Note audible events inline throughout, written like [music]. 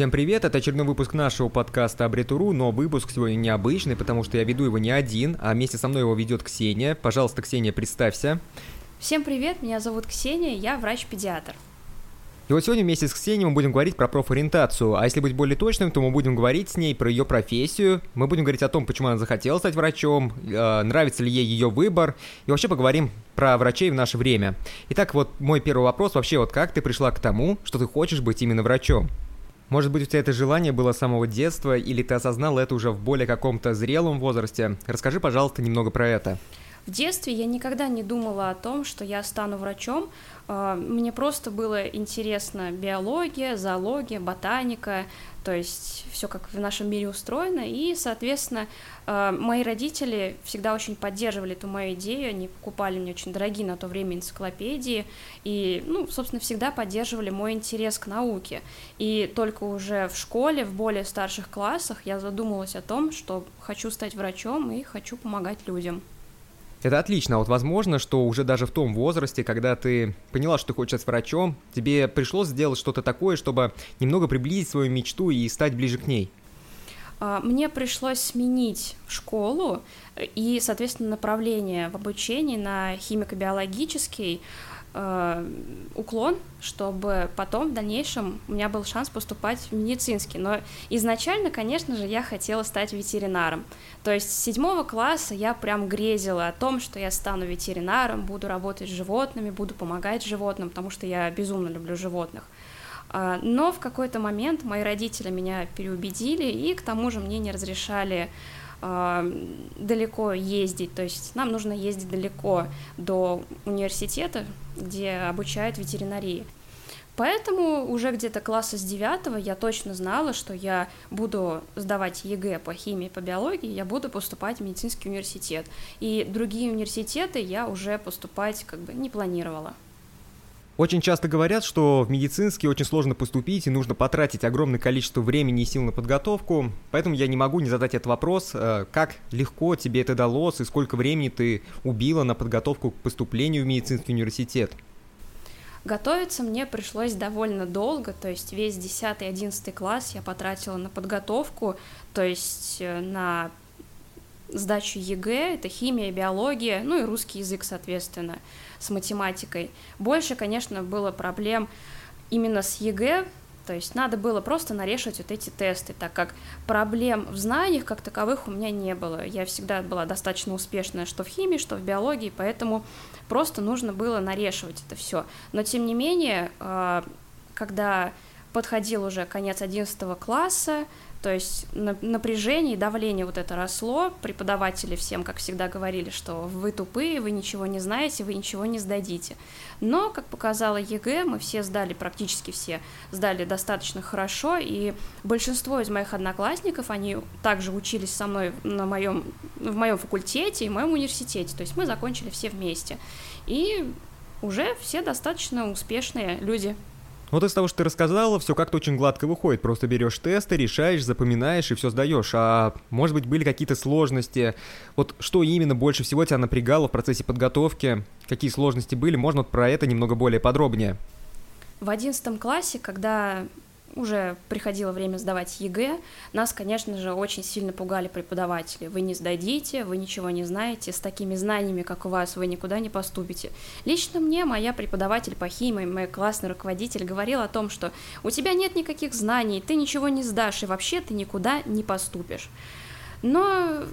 Всем привет, это очередной выпуск нашего подкаста Абритуру, но выпуск сегодня необычный, потому что я веду его не один, а вместе со мной его ведет Ксения. Пожалуйста, Ксения, представься. Всем привет, меня зовут Ксения, я врач-педиатр. И вот сегодня вместе с Ксенией мы будем говорить про профориентацию, а если быть более точным, то мы будем говорить с ней про ее профессию, мы будем говорить о том, почему она захотела стать врачом, э, нравится ли ей ее выбор, и вообще поговорим про врачей в наше время. Итак, вот мой первый вопрос вообще, вот как ты пришла к тому, что ты хочешь быть именно врачом? Может быть, у тебя это желание было с самого детства, или ты осознал это уже в более каком-то зрелом возрасте? Расскажи, пожалуйста, немного про это. В детстве я никогда не думала о том, что я стану врачом. А, мне просто было интересно биология, зоология, ботаника, то есть все как в нашем мире устроено. И, соответственно, а, мои родители всегда очень поддерживали эту мою идею, они покупали мне очень дорогие на то время энциклопедии, и, ну, собственно, всегда поддерживали мой интерес к науке. И только уже в школе, в более старших классах я задумалась о том, что хочу стать врачом и хочу помогать людям. Это отлично. А вот возможно, что уже даже в том возрасте, когда ты поняла, что ты хочешь стать врачом, тебе пришлось сделать что-то такое, чтобы немного приблизить свою мечту и стать ближе к ней. А, мне пришлось сменить школу и, соответственно, направление в обучении на химико-биологический, э, уклон, чтобы потом в дальнейшем у меня был шанс поступать в медицинский. Но изначально, конечно же, я хотела стать ветеринаром. То есть с седьмого класса я прям грезила о том, что я стану ветеринаром, буду работать с животными, буду помогать животным, потому что я безумно люблю животных. А, но в какой-то момент мои родители меня переубедили, и к тому же мне не разрешали далеко ездить, то есть нам нужно ездить далеко до университета, где обучают ветеринарии. Поэтому уже где-то класса с девятого я точно знала, что я буду сдавать ЕГЭ по химии, по биологии, я буду поступать в медицинский университет. И другие университеты я уже поступать как бы не планировала. Очень часто говорят, что в медицинский очень сложно поступить и нужно потратить огромное количество времени и сил на подготовку, поэтому я не могу не задать этот вопрос, э, как легко тебе это далось и сколько времени ты убила на подготовку к поступлению в медицинский университет. Готовиться мне пришлось довольно долго, то есть весь 10-11 класс я потратила на подготовку, то есть э, на сдачу ЕГЭ, это химия, биология, ну и русский язык, соответственно с математикой. Больше, конечно, было проблем именно с ЕГЭ, то есть надо было просто нарешивать вот эти тесты, так как проблем в знаниях как таковых у меня не было. Я всегда была достаточно успешная что в химии, что в биологии, поэтому просто нужно было нарешивать это все. Но тем не менее, а, когда подходил уже конец 11 класса, то есть напряжение и давление вот это росло. Преподаватели всем, как всегда, говорили, что вы тупые, вы ничего не знаете, вы ничего не сдадите. Но, как показало ЕГЭ, мы все сдали, практически все сдали достаточно хорошо, и большинство из моих одноклассников, они также учились со мной на моем, в моем факультете и в моем университете, то есть мы закончили все вместе. И уже все достаточно успешные люди. Вот из того, что ты рассказала, все как-то очень гладко выходит. Просто берешь тесты, решаешь, запоминаешь и все сдаешь. А может быть были какие-то сложности? Вот что именно больше всего тебя напрягало в процессе подготовки? Какие сложности были? Можно вот про это немного более подробнее? В одиннадцатом классе, когда уже приходило время сдавать ЕГЭ, нас, конечно же, очень сильно пугали преподаватели. Вы не сдадите, вы ничего не знаете, с такими знаниями, как у вас, вы никуда не поступите. Лично мне моя преподаватель по химии, мой классный руководитель говорил о том, что у тебя нет никаких знаний, ты ничего не сдашь, и вообще ты никуда не поступишь. Но,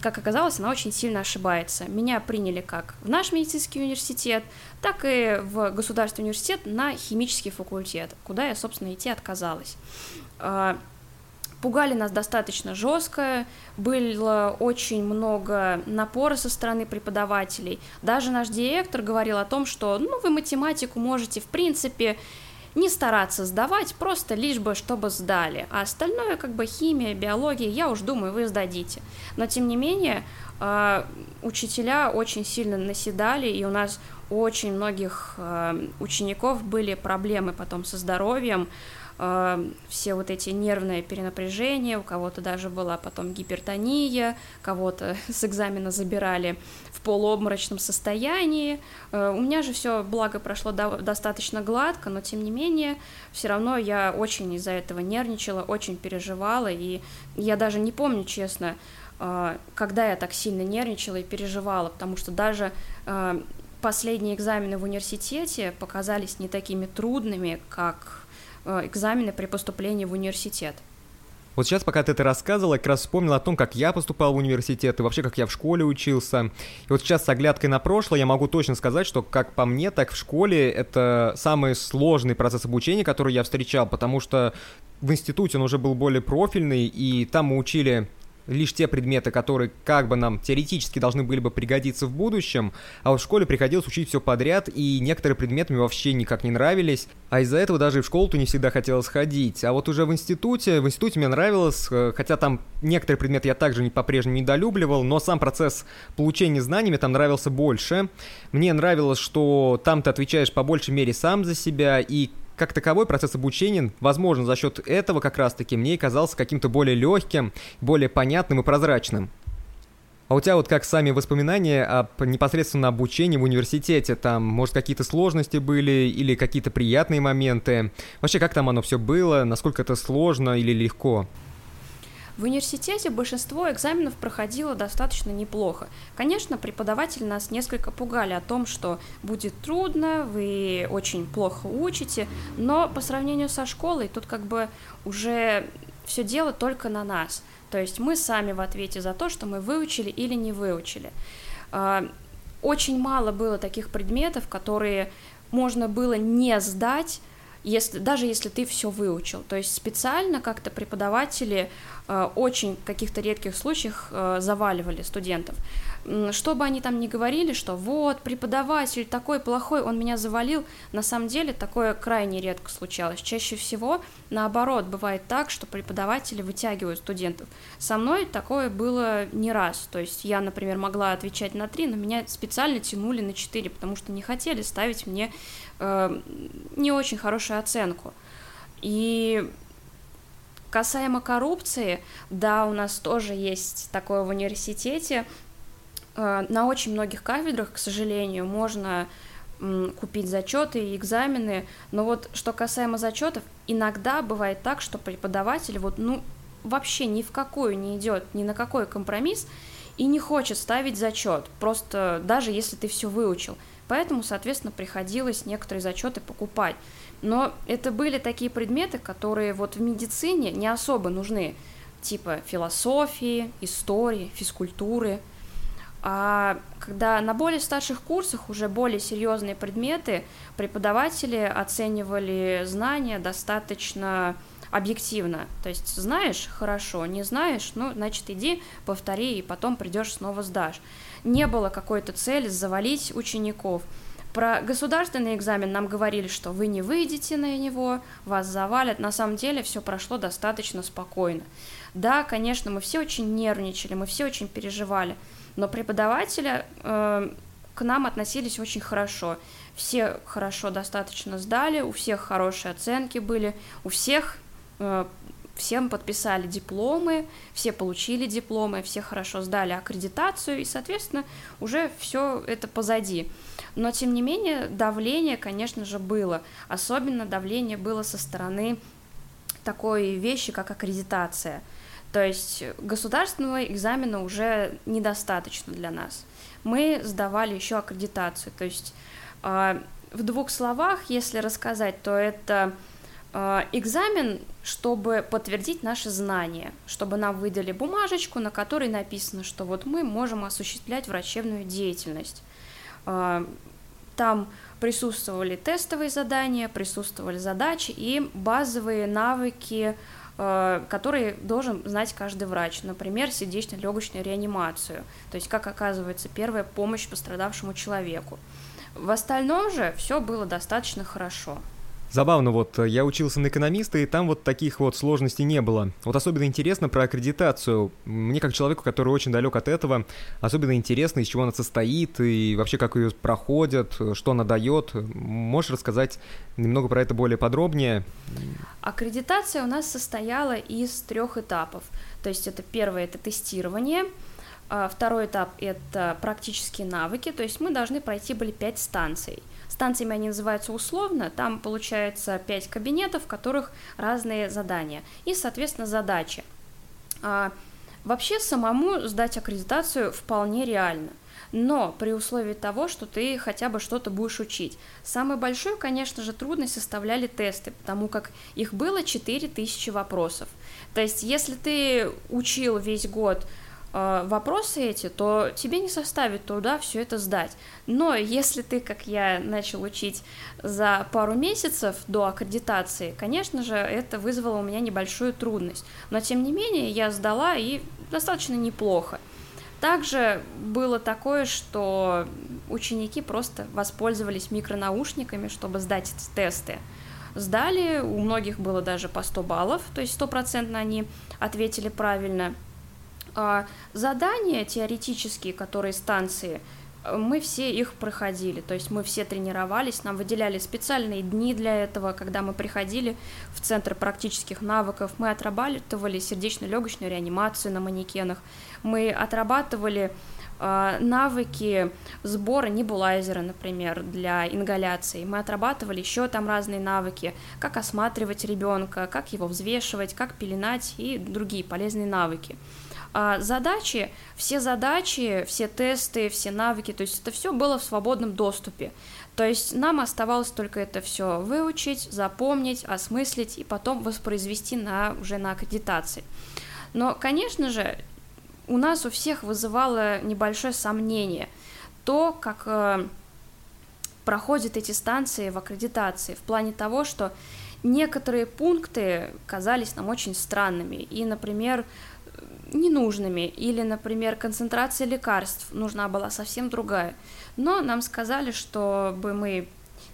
как оказалось, она очень сильно ошибается. Меня приняли как в наш медицинский университет, так и в государственный университет на химический факультет, куда я, собственно, идти отказалась. А, пугали нас достаточно жестко, было очень много напора со стороны преподавателей. Даже наш директор говорил о том, что ну, вы математику можете, в принципе, не стараться сдавать, просто лишь бы, чтобы сдали. А остальное, как бы химия, биология, я уж думаю, вы сдадите. Но, тем не менее, а, учителя очень сильно наседали, и у нас очень многих а, учеников были проблемы потом со здоровьем, э, все вот эти нервные перенапряжения, у кого-то даже была потом гипертония, кого-то [laughs] с экзамена забирали в полуобморочном состоянии. Э, у меня же все, благо, прошло до, достаточно гладко, но тем не менее, все равно я очень из-за этого нервничала, очень переживала, и я даже не помню, честно, э, когда я так сильно нервничала и переживала, потому что даже последние экзамены в университете показались не такими трудными, как экзамены при поступлении в университет. Вот сейчас, пока ты это рассказывала, я как раз вспомнил о том, как я поступал в университет и вообще, как я в школе учился. И вот сейчас с оглядкой на прошлое я могу точно сказать, что как по мне, так в школе это самый сложный процесс обучения, который я встречал, потому что в институте он уже был более профильный, и там мы учили лишь те предметы, которые как бы нам теоретически должны были бы пригодиться в будущем, а вот в школе приходилось учить все подряд, и некоторые предметы мне вообще никак не нравились, а из-за этого даже и в школу-то не всегда хотелось ходить. А вот уже в институте, в институте мне нравилось, э, хотя там некоторые предметы я также не, по-прежнему недолюбливал, но сам процесс получения знаний мне там нравился больше. Мне нравилось, что там ты отвечаешь по большей мере сам за себя, и как таковой процесс обучения, возможно, за счет этого как раз-таки мне казался каким-то более легким, более понятным и прозрачным. А у тебя вот как сами воспоминания об непосредственно обучении в университете? Там, может, какие-то сложности были или какие-то приятные моменты? Вообще, как там оно все было? Насколько это сложно или легко? В университете большинство экзаменов проходило достаточно неплохо. Конечно, преподаватели нас несколько пугали о том, что будет трудно, вы очень плохо учите, но по сравнению со школой тут как бы уже все дело только на нас. То есть мы сами в ответе за то, что мы выучили или не выучили. А, очень мало было таких предметов, которые можно было не сдать, если, даже если ты все выучил. То есть специально как-то преподаватели э, очень в каких-то редких случаях э, заваливали студентов. Что бы они там ни говорили, что вот, преподаватель такой плохой, он меня завалил, на самом деле такое крайне редко случалось. Чаще всего, наоборот, бывает так, что преподаватели вытягивают студентов. Со мной такое было не раз. То есть я, например, могла отвечать на три, но меня специально тянули на четыре, потому что не хотели ставить мне э, не очень хорошую оценку. И касаемо коррупции, да, у нас тоже есть такое в университете. Э, на очень многих кафедрах, к сожалению, можно купить зачеты и экзамены, но вот что касаемо зачетов, иногда бывает так, что преподаватель вот ну вообще ни в какую не идет, ни на какой компромисс и не хочет ставить зачет, просто даже если ты все выучил. Поэтому, соответственно, приходилось некоторые зачеты покупать. Но это были такие предметы, которые вот в медицине не особо нужны, типа философии, истории, физкультуры. А когда на более старших курсах уже более серьезные предметы, преподаватели оценивали знания достаточно объективно. То есть знаешь, хорошо, не знаешь, ну, значит, иди, повтори, и потом придешь снова сдашь не было какой-то цели завалить учеников. Про государственный экзамен нам говорили, что вы не выйдете на него, вас завалят. На самом деле все прошло достаточно спокойно. Да, конечно, мы все очень нервничали, мы все очень переживали, но преподаватели э, к нам относились очень хорошо. Все хорошо достаточно сдали, у всех хорошие оценки были, у всех э, всем подписали дипломы, все получили дипломы, все хорошо сдали аккредитацию, и, соответственно, уже все это позади. Но, тем не менее, давление, конечно же, было. Особенно давление было со стороны такой вещи, как аккредитация. То есть государственного экзамена уже недостаточно для нас. Мы сдавали еще аккредитацию. То есть а, в двух словах, если рассказать, то это а, экзамен, чтобы подтвердить наши знания, чтобы нам выдали бумажечку, на которой написано, что вот мы можем осуществлять врачебную деятельность. А, там присутствовали тестовые задания, присутствовали задачи и базовые навыки, которые должен знать каждый врач. Например, сердечно-легочную реанимацию, то есть как оказывается первая помощь пострадавшему человеку. В остальном же все было достаточно хорошо. Забавно, вот я учился на экономиста, и там вот таких вот сложностей не было. Вот особенно интересно про аккредитацию. Мне как человеку, который очень далек от этого, особенно интересно, из чего она состоит, и вообще как ее проходят, что она дает. Можешь рассказать немного про это более подробнее? Аккредитация у нас состояла из трех этапов. То есть это первое это тестирование, а второй этап это практические навыки, то есть мы должны пройти были пять станций – Станциями они называются условно, там получается 5 кабинетов, в которых разные задания и, соответственно, задачи. А, вообще самому сдать аккредитацию вполне реально но при условии того, что ты хотя бы что-то будешь учить. Самую большую, конечно же, трудность составляли тесты, потому как их было 4000 вопросов. То есть, если ты учил весь год вопросы эти, то тебе не составит труда все это сдать. Но если ты, как я, начал учить за пару месяцев до аккредитации, конечно же, это вызвало у меня небольшую трудность. Но тем не менее, я сдала и достаточно неплохо. Также было такое, что ученики просто воспользовались микронаушниками, чтобы сдать тесты. Сдали, у многих было даже по 100 баллов, то есть стопроцентно они ответили правильно – задания теоретические, которые станции, мы все их проходили, то есть мы все тренировались, нам выделяли специальные дни для этого, когда мы приходили в Центр практических навыков, мы отрабатывали сердечно-легочную реанимацию на манекенах, мы отрабатывали э, навыки сбора небулайзера, например, для ингаляции. Мы отрабатывали еще там разные навыки, как осматривать ребенка, как его взвешивать, как пеленать и другие полезные навыки. А задачи, все задачи, все тесты, все навыки, то есть это все было в свободном доступе. То есть нам оставалось только это все выучить, запомнить, осмыслить и потом воспроизвести на, уже на аккредитации. Но, конечно же, у нас у всех вызывало небольшое сомнение то, как э, проходят эти станции в аккредитации, в плане того, что некоторые пункты казались нам очень странными. И, например, ненужными, или, например, концентрация лекарств нужна была совсем другая. Но нам сказали, чтобы мы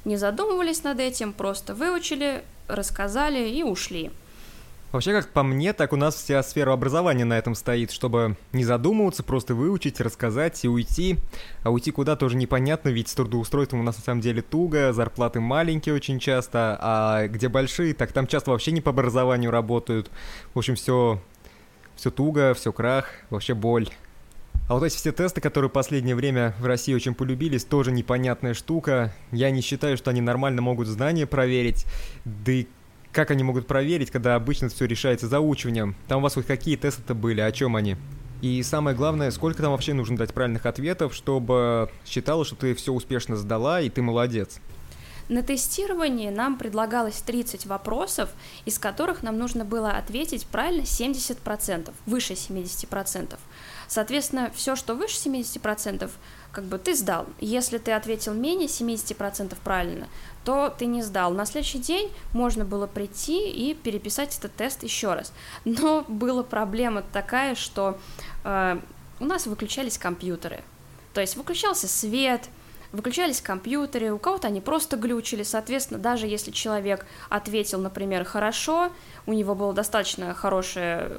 не задумывались над этим, просто выучили, рассказали и ушли. Вообще, как по мне, так у нас вся сфера образования на этом стоит, чтобы не задумываться, просто выучить, рассказать и уйти. А уйти куда тоже непонятно, ведь с трудоустройством у нас на самом деле туго, зарплаты маленькие очень часто, а где большие, так там часто вообще не по образованию работают. В общем, все все туго, все крах, вообще боль. А вот эти все тесты, которые в последнее время в России очень полюбились, тоже непонятная штука. Я не считаю, что они нормально могут знания проверить. Да и как они могут проверить, когда обычно все решается заучиванием? Там у вас хоть какие тесты-то были, о чем они? И самое главное, сколько там вообще нужно дать правильных ответов, чтобы считала, что ты все успешно сдала и ты молодец. На тестировании нам предлагалось 30 вопросов, из которых нам нужно было ответить правильно 70%, выше 70%. Соответственно, все, что выше 70%, как бы ты сдал. Если ты ответил менее 70% правильно, то ты не сдал. На следующий день можно было прийти и переписать этот тест еще раз. Но была проблема такая, что э, у нас выключались компьютеры. То есть выключался свет, выключались компьютеры, у кого-то они просто глючили, соответственно, даже если человек ответил, например, хорошо, у него было достаточно хорошее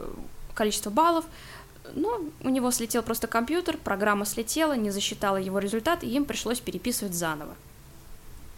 количество баллов, но у него слетел просто компьютер, программа слетела, не засчитала его результат, и им пришлось переписывать заново.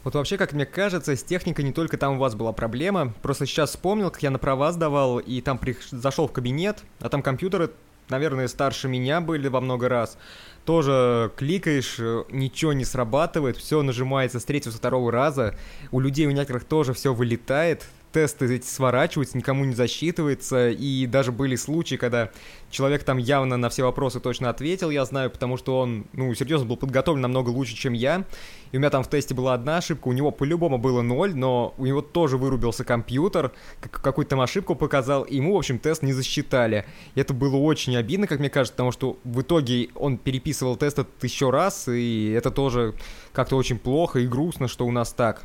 Вот вообще, как мне кажется, с техникой не только там у вас была проблема. Просто сейчас вспомнил, как я на права сдавал, и там при... зашел в кабинет, а там компьютеры, наверное, старше меня были во много раз тоже кликаешь, э, ничего не срабатывает, все нажимается с третьего, со второго раза, у людей у некоторых тоже все вылетает, тесты эти сворачиваются, никому не засчитывается, и даже были случаи, когда человек там явно на все вопросы точно ответил, я знаю, потому что он, ну, серьезно был подготовлен намного лучше, чем я, и у меня там в тесте была одна ошибка, у него по-любому было ноль, но у него тоже вырубился компьютер, какую-то там ошибку показал, и ему, в общем, тест не засчитали. И это было очень обидно, как мне кажется, потому что в итоге он переписывал тест этот еще раз, и это тоже как-то очень плохо и грустно, что у нас так.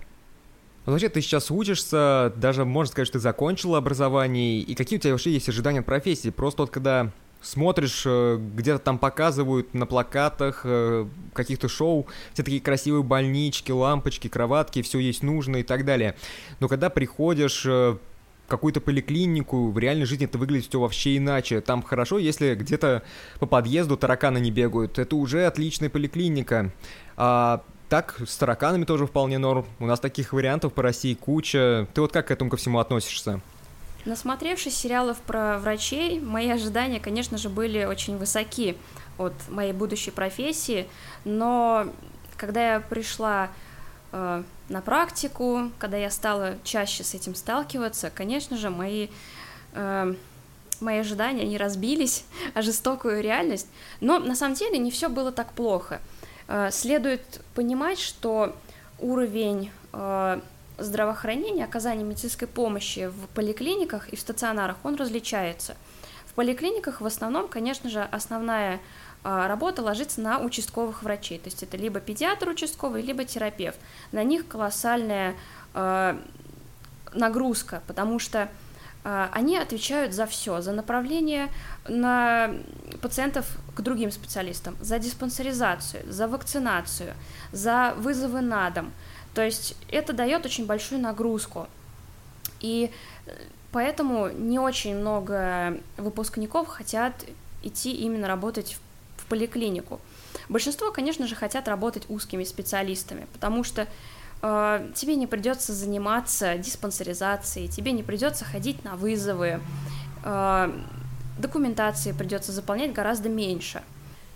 Ну, вообще, ты сейчас учишься, даже можно сказать, что ты закончил образование, и какие у тебя вообще есть ожидания от профессии? Просто вот когда смотришь, э, где-то там показывают на плакатах э, каких-то шоу, все такие красивые больнички, лампочки, кроватки, все есть нужно и так далее. Но когда приходишь э, в какую-то поликлинику, в реальной жизни это выглядит все вообще иначе. Там хорошо, если где-то по подъезду тараканы не бегают. Это уже отличная поликлиника. А так, с тараканами тоже вполне норм. У нас таких вариантов по России куча. Ты вот как к этому ко всему относишься? Насмотревшись сериалов про врачей, мои ожидания, конечно же, были очень высоки от моей будущей профессии, но когда я пришла э, на практику, когда я стала чаще с этим сталкиваться, конечно же, мои э, мои ожидания не разбились [laughs] о жестокую реальность, но на самом деле не все было так плохо. Э, следует понимать, что уровень э, здравоохранения, оказания медицинской помощи в поликлиниках и в стационарах, он различается. В поликлиниках в основном, конечно же, основная а, работа ложится на участковых врачей, то есть это либо педиатр участковый, либо терапевт. На них колоссальная э, нагрузка, потому что э, они отвечают за все, за направление на пациентов к другим специалистам, за диспансеризацию, за вакцинацию, за вызовы на дом – то есть это дает очень большую нагрузку. И э, поэтому не очень много выпускников хотят идти именно работать в, поликлинику. Большинство, конечно же, хотят работать узкими специалистами, потому что тебе не придется заниматься диспансеризацией, тебе не придется ходить на вызовы, э, документации придется заполнять гораздо меньше.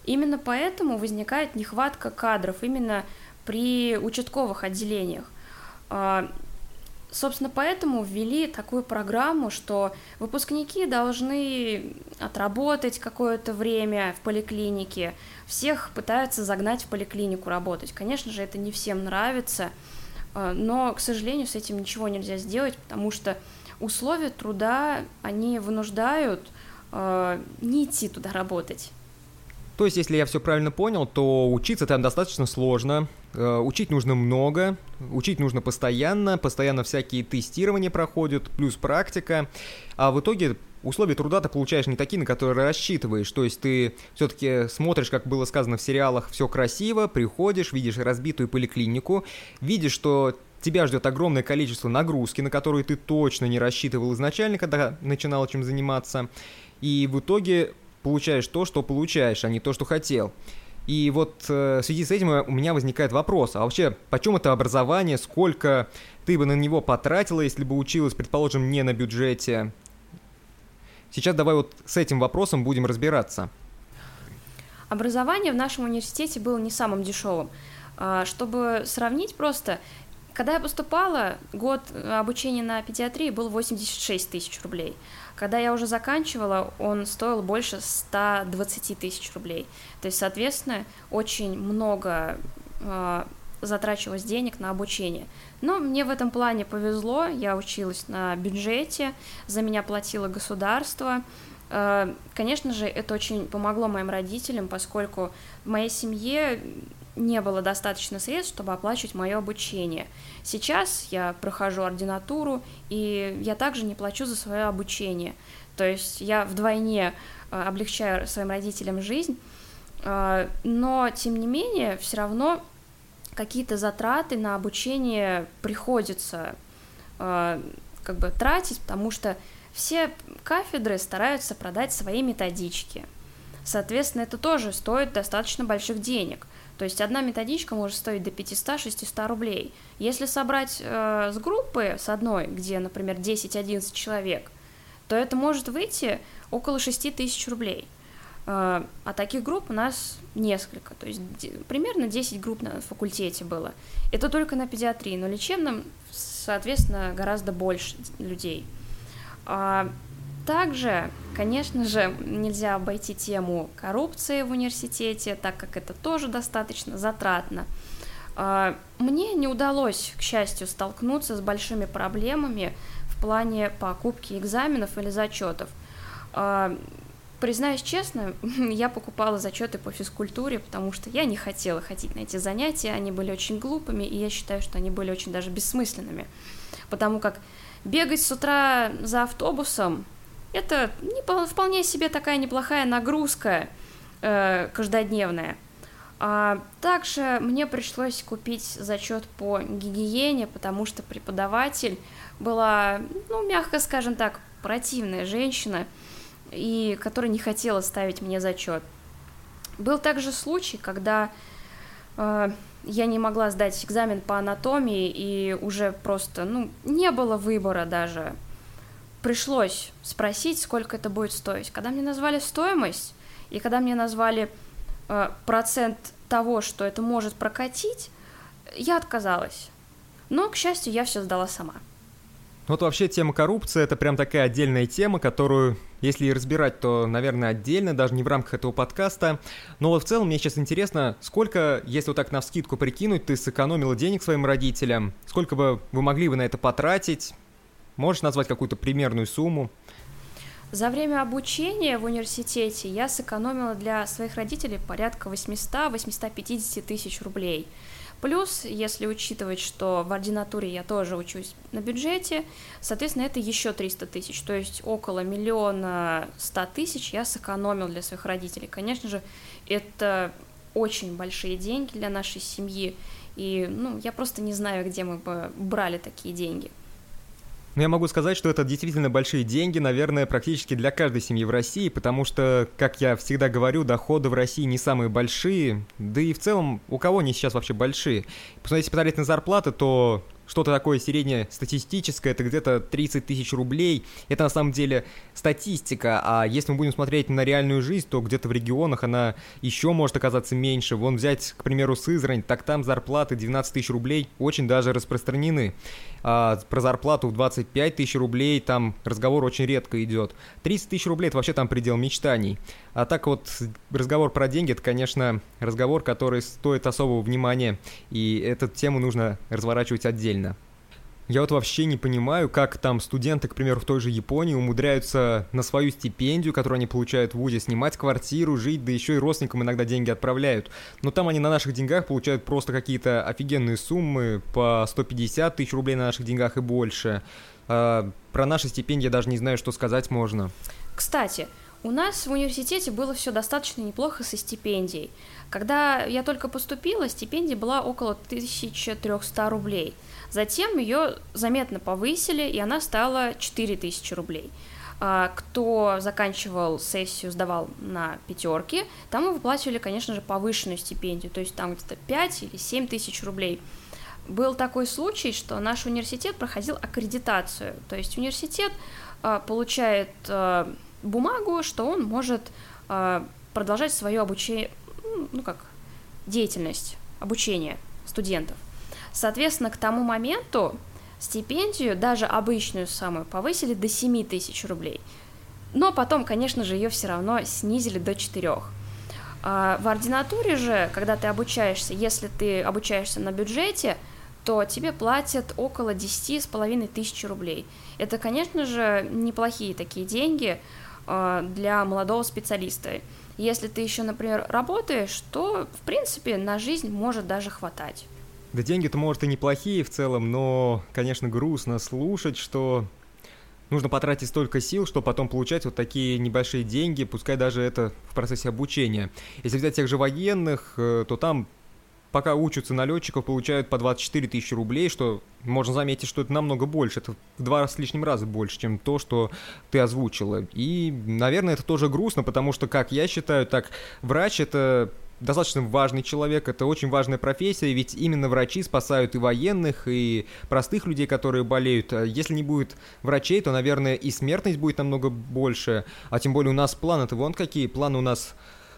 Именно поэтому возникает нехватка кадров, именно при участковых отделениях. Собственно, поэтому ввели такую программу, что выпускники должны отработать какое-то время в поликлинике, всех пытаются загнать в поликлинику работать. Конечно же, это не всем нравится, а, но, к сожалению, с этим ничего нельзя сделать, потому что условия труда, они вынуждают а, не идти туда работать. То есть, если я все правильно понял, то учиться там достаточно сложно, э, учить нужно много, учить нужно постоянно, постоянно всякие тестирования проходят, плюс практика, а в итоге условия труда ты получаешь не такие, на которые рассчитываешь. То есть ты все-таки смотришь, как было сказано в сериалах, все красиво, приходишь, видишь разбитую поликлинику, видишь, что тебя ждет огромное количество нагрузки, на которые ты точно не рассчитывал изначально, когда начинал этим заниматься. И в итоге получаешь то, что получаешь, а не то, что хотел. И вот э, в связи с этим у меня возникает вопрос, а вообще, почем это образование, сколько ты бы на него потратила, если бы училась, предположим, не на бюджете? Сейчас давай вот с этим вопросом будем разбираться. Образование в нашем университете было не самым дешевым. А, чтобы сравнить просто, когда я поступала, год обучения на педиатрии был 86 тысяч рублей – когда я уже заканчивала, он стоил больше 120 тысяч рублей. То есть, соответственно, очень много э, затрачивалось денег на обучение. Но мне в этом плане повезло, я училась на бюджете, за меня платило государство. Э, конечно же, это очень помогло моим родителям, поскольку в моей семье не было достаточно средств, чтобы оплачивать мое обучение. Сейчас я прохожу ординатуру, и я также не плачу за свое обучение. То есть я вдвойне э, облегчаю своим родителям жизнь, э, но тем не менее все равно какие-то затраты на обучение приходится э, как бы тратить, потому что все кафедры стараются продать свои методички. Соответственно, это тоже стоит достаточно больших денег. То есть одна методичка может стоить до 500-600 рублей. Если собрать э, с группы, с одной, где, например, 10-11 человек, то это может выйти около 6 тысяч рублей. Э, а таких групп у нас несколько, то есть примерно 10 групп на факультете было. Это только на педиатрии, но лечебном, соответственно, гораздо больше людей. А, также, конечно же, нельзя обойти тему коррупции в университете, так как это тоже достаточно затратно. А, мне не удалось, к счастью, столкнуться с большими проблемами в плане покупки экзаменов или зачетов. А, признаюсь честно, [laughs] я покупала зачеты по физкультуре, потому что я не хотела ходить на эти занятия, они были очень глупыми, и я считаю, что они были очень даже бессмысленными. Потому как бегать с утра за автобусом это не, вполне себе такая неплохая нагрузка э, каждодневная. А также мне пришлось купить зачет по гигиене, потому что преподаватель была, ну, мягко скажем так, противная женщина, и которая не хотела ставить мне зачет. Был также случай, когда э, я не могла сдать экзамен по анатомии, и уже просто, ну, не было выбора даже. Пришлось спросить, сколько это будет стоить. Когда мне назвали стоимость, и когда мне назвали Э, процент того, что это может прокатить, я отказалась. Но, к счастью, я все сдала сама. Вот вообще тема коррупции это прям такая отдельная тема, которую, если и разбирать, то, наверное, отдельно, даже не в рамках этого подкаста. Но вот в целом мне сейчас интересно, сколько, если вот так на вскидку прикинуть, ты сэкономила денег своим родителям, сколько бы вы могли бы на это потратить? Можешь назвать какую-то примерную сумму? За время обучения в университете я сэкономила для своих родителей порядка 800-850 тысяч рублей. Плюс, если учитывать, что в ординатуре я тоже учусь на бюджете, соответственно, это еще 300 тысяч, то есть около миллиона ста тысяч я сэкономил для своих родителей. Конечно же, это очень большие деньги для нашей семьи, и ну, я просто не знаю, где мы бы брали такие деньги. Но я могу сказать, что это действительно большие деньги, наверное, практически для каждой семьи в России, потому что, как я всегда говорю, доходы в России не самые большие, да и в целом у кого они сейчас вообще большие. Если посмотреть на зарплаты, то что-то такое среднестатистическое, это где-то 30 тысяч рублей. Это на самом деле статистика, а если мы будем смотреть на реальную жизнь, то где-то в регионах она еще может оказаться меньше. Вон взять, к примеру, Сызрань, так там зарплаты 12 тысяч рублей очень даже распространены. А про зарплату в 25 тысяч рублей там разговор очень редко идет. 30 тысяч рублей это вообще там предел мечтаний. А так вот разговор про деньги, это, конечно, разговор, который стоит особого внимания, и эту тему нужно разворачивать отдельно. Я вот вообще не понимаю, как там студенты, к примеру, в той же Японии умудряются на свою стипендию, которую они получают в ВУЗе, снимать квартиру, жить, да еще и родственникам иногда деньги отправляют. Но там они на наших деньгах получают просто какие-то офигенные суммы по 150 тысяч рублей на наших деньгах и больше. А, про наши стипендии я даже не знаю, что сказать можно. Кстати, у нас в университете было все достаточно неплохо со стипендией. Когда я только поступила, стипендия была около 1300 рублей – Затем ее заметно повысили, и она стала 4000 рублей. А, кто заканчивал сессию, сдавал на пятерки, мы выплачивали, конечно же, повышенную стипендию, то есть там где-то 5 или 7 тысяч рублей. Был такой случай, что наш университет проходил аккредитацию, то есть университет а, получает а, бумагу, что он может продолжать свое обучение, ну как, деятельность, обучение студентов. Соответственно, к тому моменту стипендию, даже обычную самую, повысили до 7 тысяч рублей. Но потом, конечно же, ее все равно снизили до 4. А в ординатуре же, когда ты обучаешься, если ты обучаешься на бюджете, то тебе платят около 10 с половиной тысяч рублей. Это, конечно же, неплохие такие деньги а, для молодого специалиста. Если ты еще, например, работаешь, то, в принципе, на жизнь может даже хватать. Да деньги-то, может, и неплохие в целом, но, конечно, грустно слушать, что нужно потратить столько сил, чтобы потом получать вот такие небольшие деньги, пускай даже это в процессе обучения. Если взять тех же военных, э, то там пока учатся на летчиков, получают по 24 тысячи рублей, что можно заметить, что это намного больше, это в два с лишним раза больше, чем то, что ты озвучила. И, наверное, это тоже грустно, потому что, как я считаю, так врач это достаточно важный человек, это очень важная профессия, ведь именно врачи спасают и военных, и простых людей, которые болеют. А если не будет врачей, то, наверное, и смертность будет намного больше, а тем более у нас планы-то вон какие, планы у нас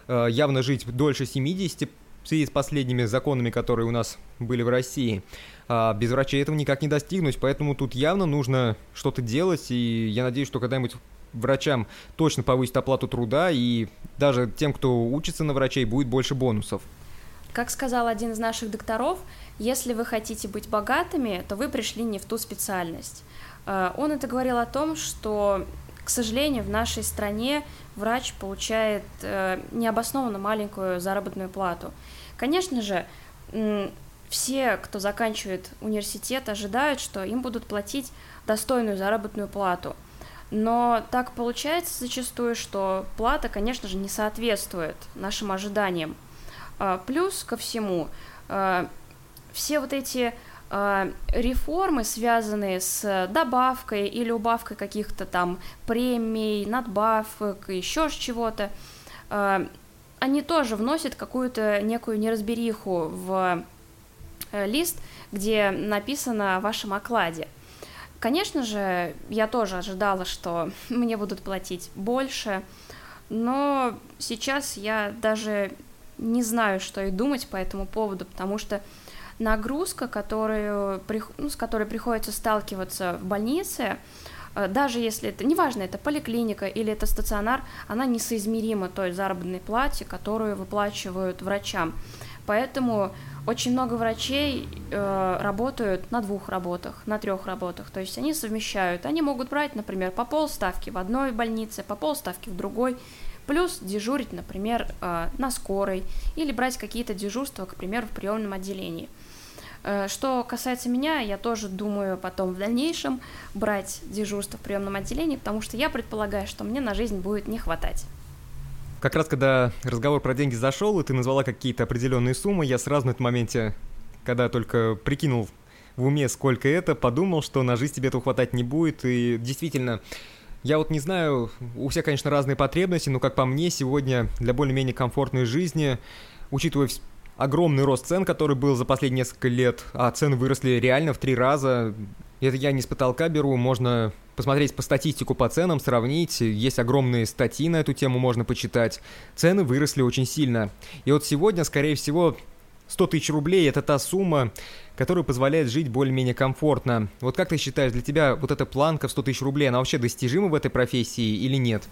э, явно жить дольше 70 в связи с последними законами, которые у нас были в России. А без врачей этого никак не достигнуть, поэтому тут явно нужно что-то делать, и я надеюсь, что когда-нибудь врачам точно повысить оплату труда, и даже тем, кто учится на врачей, будет больше бонусов. Как сказал один из наших докторов, если вы хотите быть богатыми, то вы пришли не в ту специальность. Э, он это говорил о том, что, к сожалению, в нашей стране врач получает э, необоснованно маленькую заработную плату. Конечно же, все, кто заканчивает университет, ожидают, что им будут платить достойную заработную плату – Но так получается зачастую, что плата, конечно же, не соответствует нашим ожиданиям. А, плюс ко всему, а, все вот эти а, реформы, связанные с добавкой или убавкой каких-то там премий, надбавок, еще чего-то, они тоже вносят какую-то некую неразбериху в э, лист, где написано о вашем окладе. Конечно же, я тоже ожидала, что [laughs] мне будут платить больше, но сейчас я даже не знаю, что и думать по этому поводу, потому что нагрузка, которую, ну, с которой приходится сталкиваться в больнице, э, даже если это, неважно, это поликлиника или это стационар, она несоизмерима той заработной плате, которую выплачивают врачам. Поэтому очень много врачей э, работают на двух работах, на трех работах, то есть они совмещают, они могут брать, например, по полставки в одной больнице, по полставки в другой, плюс дежурить, например, э, на скорой, или брать какие-то дежурства, к примеру, в приемном отделении. Э, что касается меня, я тоже думаю потом в дальнейшем брать дежурство в приемном отделении, потому что я предполагаю, что мне на жизнь будет не хватать. Как раз когда разговор про деньги зашел, и ты назвала какие-то определенные суммы, я сразу на этом моменте, когда только прикинул в уме, сколько это, подумал, что на жизнь тебе этого хватать не будет, и действительно, я вот не знаю, у всех, конечно, разные потребности, но, как по мне, сегодня для более-менее комфортной жизни, учитывая огромный рост цен, который был за последние несколько лет, а цены выросли реально в три раза, это я не с потолка беру, можно посмотреть по статистику по ценам, сравнить. Есть огромные статьи на эту тему, можно почитать. Цены выросли очень сильно. И вот сегодня, скорее всего, 100 тысяч рублей – это та сумма, которая позволяет жить более-менее комфортно. Вот как ты считаешь, для тебя вот эта планка в 100 тысяч рублей, она вообще достижима в этой профессии или нет?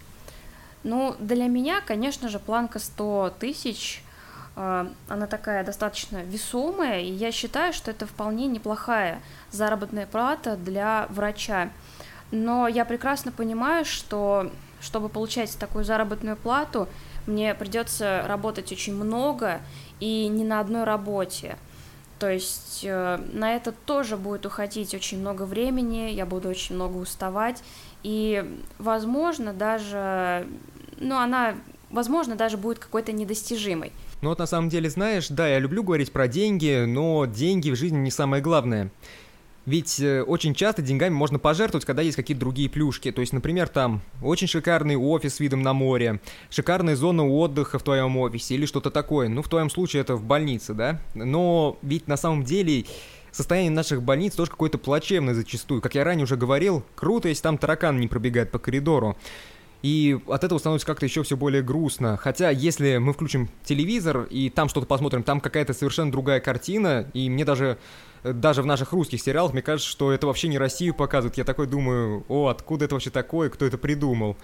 Ну, для меня, конечно же, планка 100 тысяч – она такая достаточно весомая, и я считаю, что это вполне неплохая заработная плата для врача. Но я прекрасно понимаю, что чтобы получать такую заработную плату, мне придется работать очень много и не на одной работе. То есть э, на это тоже будет уходить очень много времени, я буду очень много уставать, и, возможно, даже, ну, она, возможно, даже будет какой-то недостижимой. Ну вот на самом деле, знаешь, да, я люблю говорить про деньги, но деньги в жизни не самое главное. Ведь э, очень часто деньгами можно пожертвовать, когда есть какие-то другие плюшки. То есть, например, там очень шикарный офис с видом на море, шикарная зона отдыха в твоем офисе или что-то такое. Ну, в твоем случае это в больнице, да? Но ведь на самом деле состояние наших больниц тоже какое-то плачевное зачастую. Как я ранее уже говорил, круто, если там таракан не пробегает по коридору и от этого становится как-то еще все более грустно. Хотя, если мы включим телевизор и там что-то посмотрим, там какая-то совершенно другая картина, и мне даже даже в наших русских сериалах, мне кажется, что это вообще не Россию показывают. Я такой думаю, о, откуда это вообще такое, кто это придумал?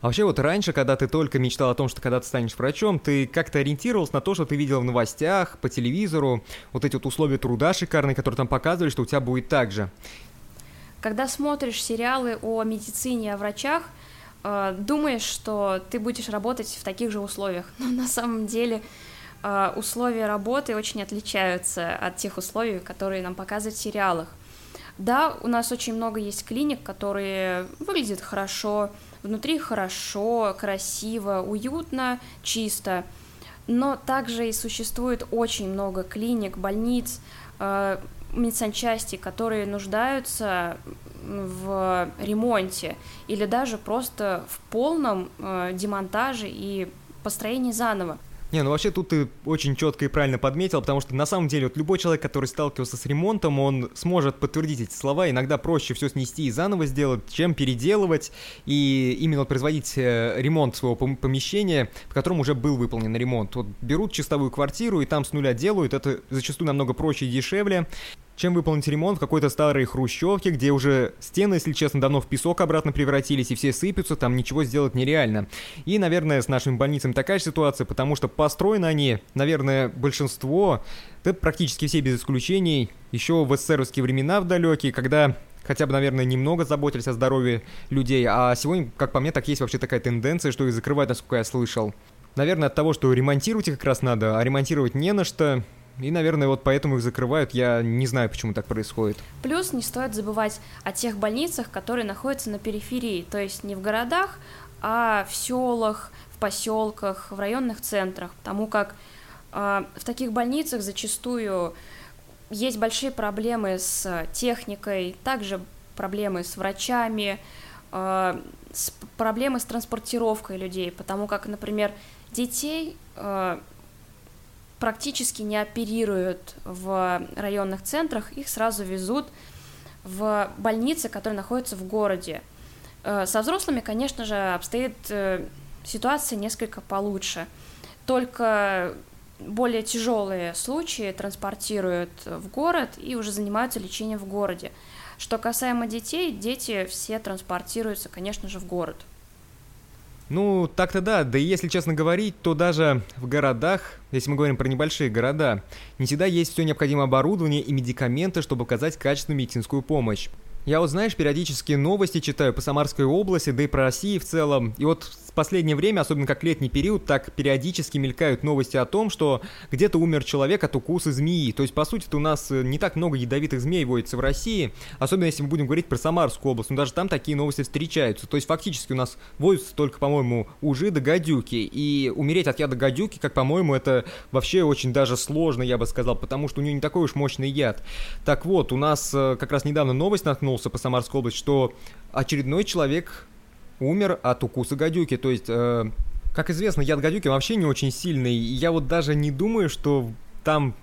А вообще вот раньше, когда ты только мечтал о том, что когда ты станешь врачом, ты как-то ориентировался на то, что ты видел в новостях, по телевизору, вот эти вот условия труда шикарные, которые там показывали, что у тебя будет так же. Когда смотришь сериалы о медицине, о врачах – э, думаешь, что ты будешь работать в таких же условиях, [laughs] но на самом деле э, условия работы очень отличаются от тех условий, которые нам показывают в сериалах. Да, у нас очень много есть клиник, которые выглядят хорошо, внутри хорошо, красиво, уютно, чисто, но также и существует очень много клиник, больниц, э, медсанчасти, которые нуждаются в ремонте или даже просто в полном э, демонтаже и построении заново. Не, ну вообще тут ты очень четко и правильно подметил, потому что на самом деле вот любой человек, который сталкивался с ремонтом, он сможет подтвердить эти слова. Иногда проще все снести и заново сделать, чем переделывать и именно производить э, ремонт своего помещения, в котором уже был выполнен ремонт. Вот берут чистовую квартиру и там с нуля делают, это зачастую намного проще и дешевле чем выполнить ремонт в какой-то старой хрущевке, где уже стены, если честно, давно в песок обратно превратились и все сыпятся, там ничего сделать нереально. И, наверное, с нашими больницами такая же ситуация, потому что построены они, наверное, большинство, да практически все без исключений, еще в СССРовские времена в далекие, когда хотя бы, наверное, немного заботились о здоровье людей, а сегодня, как по мне, так есть вообще такая тенденция, что их закрывают, насколько я слышал. Наверное, от того, что ремонтировать их как раз надо, а ремонтировать не на что, И, наверное, вот поэтому их закрывают. Я не знаю, почему так происходит. Плюс не стоит забывать о тех больницах, которые находятся на периферии, то есть не в городах, а в селах, в поселках, в районных центрах, потому как э, в таких больницах зачастую есть большие проблемы с техникой, также проблемы с врачами, э, с проблемы с транспортировкой людей, потому как, например, детей э, практически не оперируют в районных центрах, их сразу везут в больницы, которые находятся в городе. Э, со взрослыми, конечно же, обстоит э, ситуация несколько получше. Только более тяжелые случаи транспортируют в город и уже занимаются лечением в городе. Что касаемо детей, дети все транспортируются, конечно же, в город. Ну, так-то да, да и если честно говорить, то даже в городах, если мы говорим про небольшие города, не всегда есть все необходимое оборудование и медикаменты, чтобы оказать качественную медицинскую помощь. Я вот, знаешь, периодически новости читаю по Самарской области, да и про Россию в целом. И вот в последнее время, особенно как летний период, так периодически мелькают новости о том, что где-то умер человек от укуса змеи. То есть, по сути, у нас э, не так много ядовитых змей водится в России, особенно если мы будем говорить про Самарскую область, но даже там такие новости встречаются. То есть, фактически у нас водятся только, по-моему, ужи да гадюки. И умереть от яда гадюки, как, по-моему, это вообще очень даже сложно, я бы сказал, потому что у нее не такой уж мощный яд. Так вот, у нас э, как раз недавно новость наткнулся по Самарской области, что очередной человек умер от укуса гадюки. То есть, э, как известно, яд гадюки вообще не очень сильный. Я вот даже не думаю, что там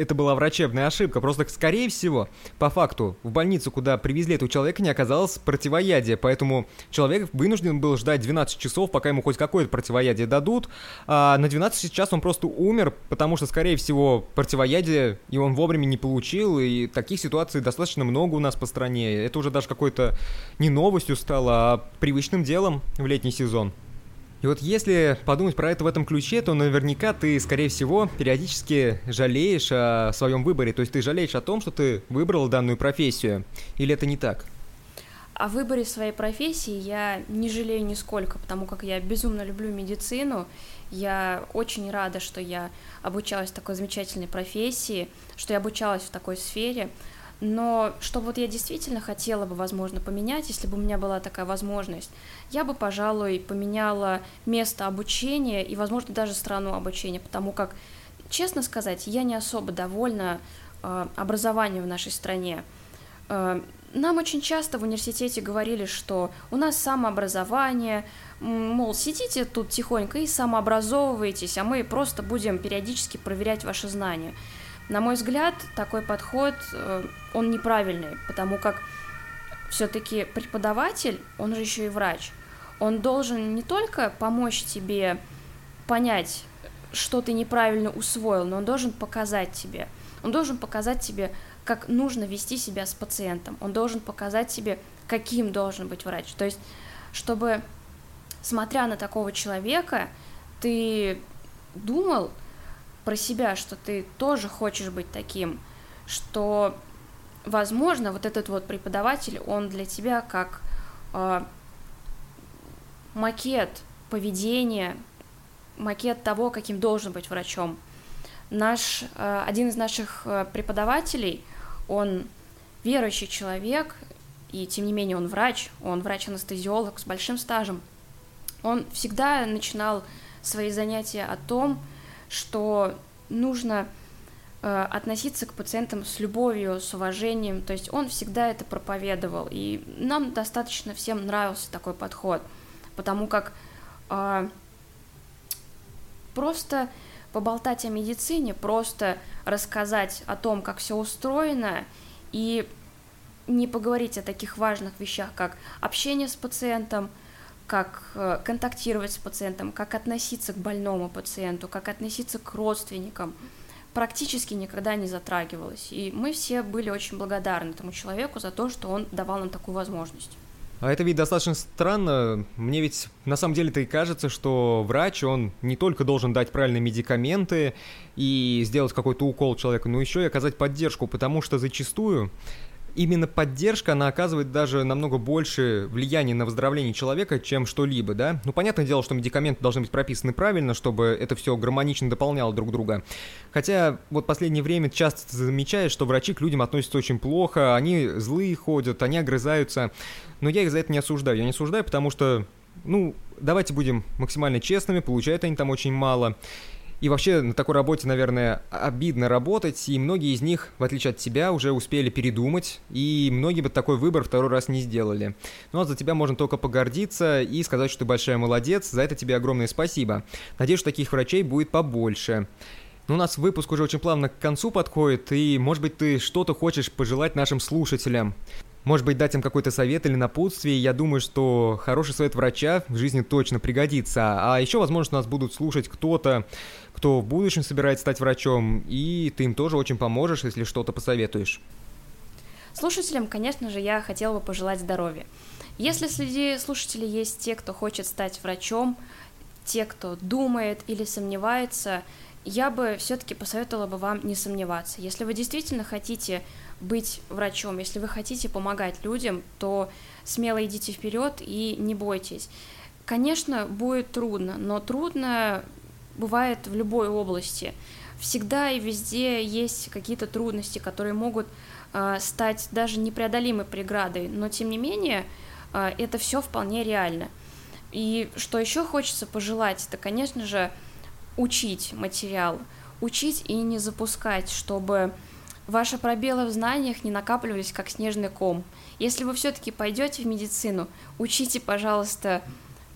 это была врачебная ошибка. Просто, скорее всего, по факту, в больницу, куда привезли этого человека, не оказалось противоядия. Поэтому человек вынужден был ждать 12 часов, пока ему хоть какое-то противоядие дадут. А на 12 час он просто умер, потому что, скорее всего, противоядие и он вовремя не получил. И таких ситуаций достаточно много у нас по стране. Это уже даже какой-то не новостью стало, а привычным делом в летний сезон. И вот если подумать про это в этом ключе, то наверняка ты, скорее всего, периодически жалеешь о своем выборе. То есть ты жалеешь о том, что ты выбрал данную профессию. Или это не так? О выборе своей профессии я не жалею нисколько, потому как я безумно люблю медицину. Я очень рада, что я обучалась в такой замечательной профессии, что я обучалась в такой сфере. Но что вот я действительно хотела бы, возможно, поменять, если бы у меня была такая возможность, я бы, пожалуй, поменяла место обучения и, возможно, даже страну обучения, потому как, честно сказать, я не особо довольна э, образованием в нашей стране. Э, нам очень часто в университете говорили, что у нас самообразование, мол, сидите тут тихонько и самообразовываетесь, а мы просто будем периодически проверять ваши знания. На мой взгляд, такой подход, э, он неправильный, потому как все-таки преподаватель, он же еще и врач, он должен не только помочь тебе понять, что ты неправильно усвоил, но он должен показать тебе. Он должен показать тебе, как нужно вести себя с пациентом. Он должен показать тебе, каким должен быть врач. То есть, чтобы, смотря на такого человека, ты думал, про себя, что ты тоже хочешь быть таким, что, возможно, вот этот вот преподаватель, он для тебя как э, макет поведения, макет того, каким должен быть врачом. Наш, э, один из наших э, преподавателей, он верующий человек, и тем не менее он врач, он врач-анестезиолог с большим стажем. Он всегда начинал свои занятия о том, что нужно э, относиться к пациентам с любовью, с уважением. То есть он всегда это проповедовал. И нам достаточно всем нравился такой подход, потому как э, просто поболтать о медицине, просто рассказать о том, как все устроено, и не поговорить о таких важных вещах, как общение с пациентом, как э, контактировать с пациентом, как относиться к больному пациенту, как относиться к родственникам, практически никогда не затрагивалось. И мы все были очень благодарны этому человеку за то, что он давал нам такую возможность. А это ведь достаточно странно. Мне ведь на самом деле-то и кажется, что врач, он не только должен дать правильные медикаменты и сделать какой-то укол человеку, но еще и оказать поддержку, потому что зачастую именно поддержка, она оказывает даже намного больше влияния на выздоровление человека, чем что-либо, да? Ну, понятное дело, что медикаменты должны быть прописаны правильно, чтобы это все гармонично дополняло друг друга. Хотя вот последнее время часто замечаешь, что врачи к людям относятся очень плохо, они злые ходят, они огрызаются, но я их за это не осуждаю. Я не осуждаю, потому что, ну, давайте будем максимально честными, получают они там очень мало. И вообще на такой работе, наверное, обидно работать, и многие из них, в отличие от тебя, уже успели передумать, и многие бы такой выбор второй раз не сделали. Ну а за тебя можно только погордиться и сказать, что ты большая молодец, за это тебе огромное спасибо. Надеюсь, что таких врачей будет побольше. Ну, у нас выпуск уже очень плавно к концу подходит, и, может быть, ты что-то хочешь пожелать нашим слушателям. Может быть, дать им какой-то совет или напутствие. Я думаю, что хороший совет врача в жизни точно пригодится. А еще, возможно, нас будут слушать кто-то, кто в будущем собирается стать врачом, и ты им тоже очень поможешь, если что-то посоветуешь. Слушателям, конечно же, я хотела бы пожелать здоровья. Если среди слушателей есть те, кто хочет стать врачом, те, кто думает или сомневается, я бы все-таки посоветовала бы вам не сомневаться. Если вы действительно хотите быть врачом, если вы хотите помогать людям, то смело идите вперед и не бойтесь. Конечно, будет трудно, но трудно бывает в любой области. Всегда и везде есть какие-то трудности, которые могут э, стать даже непреодолимой преградой, но тем не менее э, это все вполне реально. И что еще хочется пожелать, это, конечно же, учить материал, учить и не запускать, чтобы ваши пробелы в знаниях не накапливались как снежный ком. Если вы все-таки пойдете в медицину, учите, пожалуйста,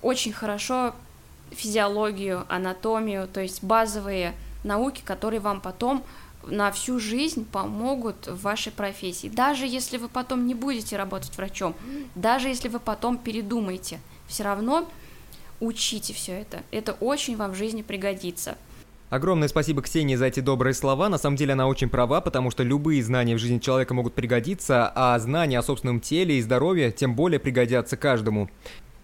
очень хорошо физиологию, анатомию, то есть базовые науки, которые вам потом на всю жизнь помогут в вашей профессии. Даже если вы потом не будете работать врачом, даже если вы потом передумаете, все равно учите все это. Это очень вам в жизни пригодится. Огромное спасибо Ксении за эти добрые слова. На самом деле она очень права, потому что любые знания в жизни человека могут пригодиться, а знания о собственном теле и здоровье тем более пригодятся каждому.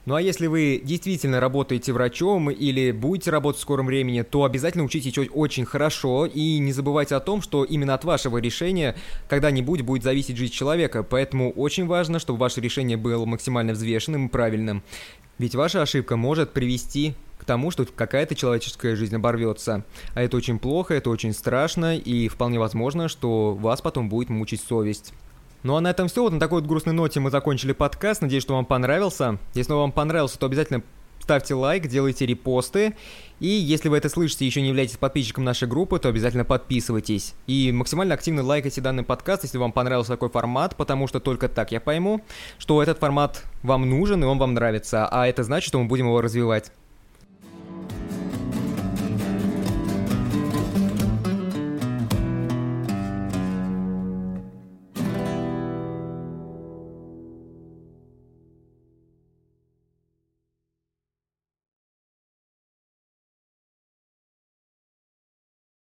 Ну а если вы действительно работаете врачом или будете работать в скором времени, то обязательно учитесь очень хорошо и не забывайте о том, что именно от вашего решения когда-нибудь будет зависеть жизнь человека, поэтому очень важно, чтобы ваше решение было максимально взвешенным и правильным. Ведь ваша ошибка может привести к тому, что какая-то человеческая жизнь оборвется. А это очень плохо, это очень страшно, и вполне возможно, что вас потом будет мучить совесть. Ну а на этом все. Вот на такой вот грустной ноте мы закончили подкаст. Надеюсь, что вам понравился. Если вам понравился, то обязательно ставьте лайк, делайте репосты. И если вы это слышите и еще не являетесь подписчиком нашей группы, то обязательно подписывайтесь. И максимально активно лайкайте данный подкаст, если вам понравился такой формат, потому что только так я пойму, что этот формат вам нужен и он вам нравится, а это значит, что мы будем его развивать.